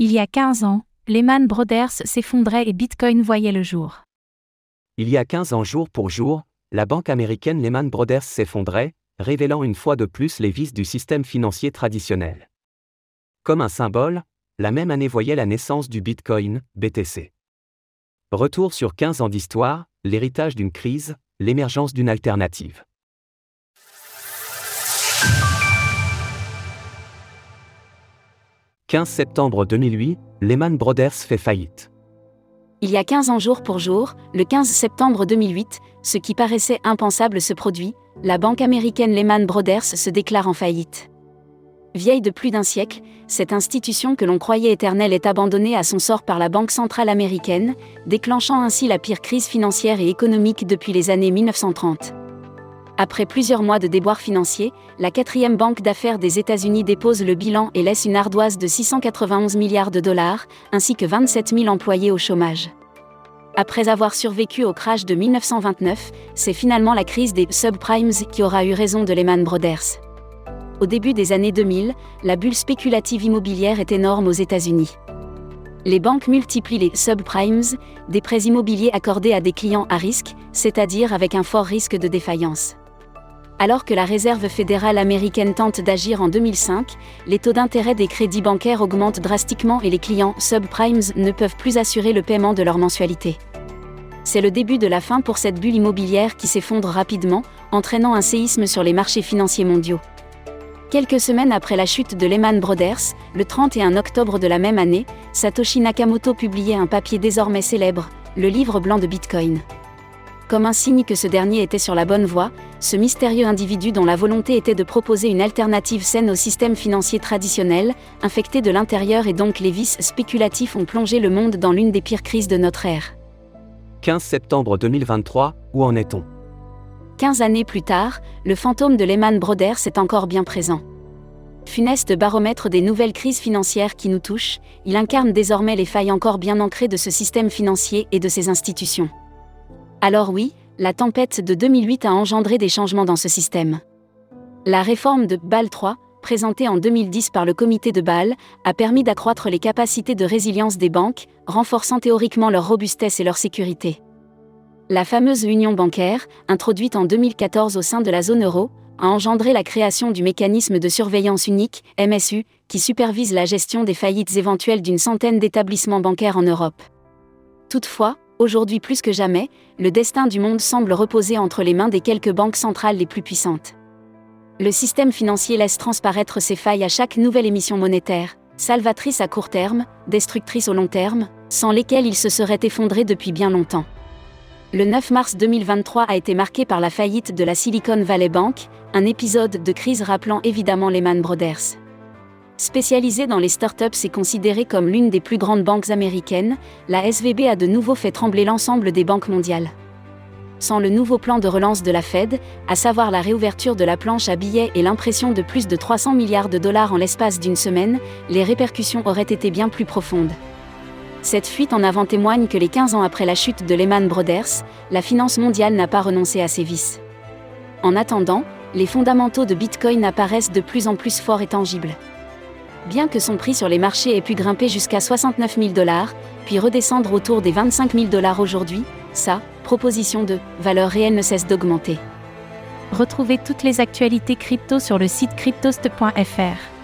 Il y a 15 ans, Lehman Brothers s'effondrait et Bitcoin voyait le jour. Il y a 15 ans jour pour jour, la banque américaine Lehman Brothers s'effondrait, révélant une fois de plus les vices du système financier traditionnel. Comme un symbole, la même année voyait la naissance du Bitcoin, BTC. Retour sur 15 ans d'histoire, l'héritage d'une crise, l'émergence d'une alternative. « 15 septembre 2008, Lehman Brothers fait faillite. Il y a 15 ans jour pour jour, le 15 septembre 2008, ce qui paraissait impensable se produit, la banque américaine Lehman Brothers se déclare en faillite. Vieille de plus d'un siècle, cette institution que l'on croyait éternelle est abandonnée à son sort par la Banque centrale américaine, déclenchant ainsi la pire crise financière et économique depuis les années 1930. Après plusieurs mois de déboires financiers, la quatrième banque d'affaires des États-Unis dépose le bilan et laisse une ardoise de 691 milliards de dollars, ainsi que 27 000 employés au chômage. Après avoir survécu au crash de 1929, c'est finalement la crise des subprimes qui aura eu raison de Lehman Brothers. Au début des années 2000, la bulle spéculative immobilière est énorme aux États-Unis. Les banques multiplient les subprimes, des prêts immobiliers accordés à des clients à risque, c'est-à-dire avec un fort risque de défaillance. Alors que la Réserve fédérale américaine tente d'agir en 2005, les taux d'intérêt des crédits bancaires augmentent drastiquement et les clients subprimes ne peuvent plus assurer le paiement de leur mensualité. C'est le début de la fin pour cette bulle immobilière qui s'effondre rapidement, entraînant un séisme sur les marchés financiers mondiaux. Quelques semaines après la chute de Lehman Brothers, le 31 octobre de la même année, Satoshi Nakamoto publiait un papier désormais célèbre, le livre blanc de Bitcoin. Comme un signe que ce dernier était sur la bonne voie, ce mystérieux individu dont la volonté était de proposer une alternative saine au système financier traditionnel, infecté de l'intérieur et donc les vices spéculatifs ont plongé le monde dans l'une des pires crises de notre ère. 15 septembre 2023, où en est-on? 15 années plus tard, le fantôme de Lehman Brothers est encore bien présent. Funeste baromètre des nouvelles crises financières qui nous touchent, il incarne désormais les failles encore bien ancrées de ce système financier et de ses institutions. Alors oui, la tempête de 2008 a engendré des changements dans ce système. La réforme de Bâle 3, présentée en 2010 par le comité de Bâle, a permis d'accroître les capacités de résilience des banques, renforçant théoriquement leur robustesse et leur sécurité. La fameuse union bancaire, introduite en 2014 au sein de la zone euro, a engendré la création du mécanisme de surveillance unique, MSU, qui supervise la gestion des faillites éventuelles d'une centaine d'établissements bancaires en Europe. Toutefois, Aujourd'hui plus que jamais, le destin du monde semble reposer entre les mains des quelques banques centrales les plus puissantes. Le système financier laisse transparaître ses failles à chaque nouvelle émission monétaire, salvatrice à court terme, destructrice au long terme, sans lesquelles il se serait effondré depuis bien longtemps. Le 9 mars 2023 a été marqué par la faillite de la Silicon Valley Bank, un épisode de crise rappelant évidemment Lehman Brothers. Spécialisée dans les startups et considérée comme l'une des plus grandes banques américaines, la SVB a de nouveau fait trembler l'ensemble des banques mondiales. Sans le nouveau plan de relance de la Fed, à savoir la réouverture de la planche à billets et l'impression de plus de 300 milliards de dollars en l'espace d'une semaine, les répercussions auraient été bien plus profondes. Cette fuite en avant témoigne que les 15 ans après la chute de Lehman Brothers, la finance mondiale n'a pas renoncé à ses vices. En attendant, les fondamentaux de Bitcoin apparaissent de plus en plus forts et tangibles bien que son prix sur les marchés ait pu grimper jusqu'à 69 000 dollars, puis redescendre autour des 25 000 dollars aujourd'hui, sa proposition de valeur réelle ne cesse d'augmenter. Retrouvez toutes les actualités crypto sur le site cryptost.fr.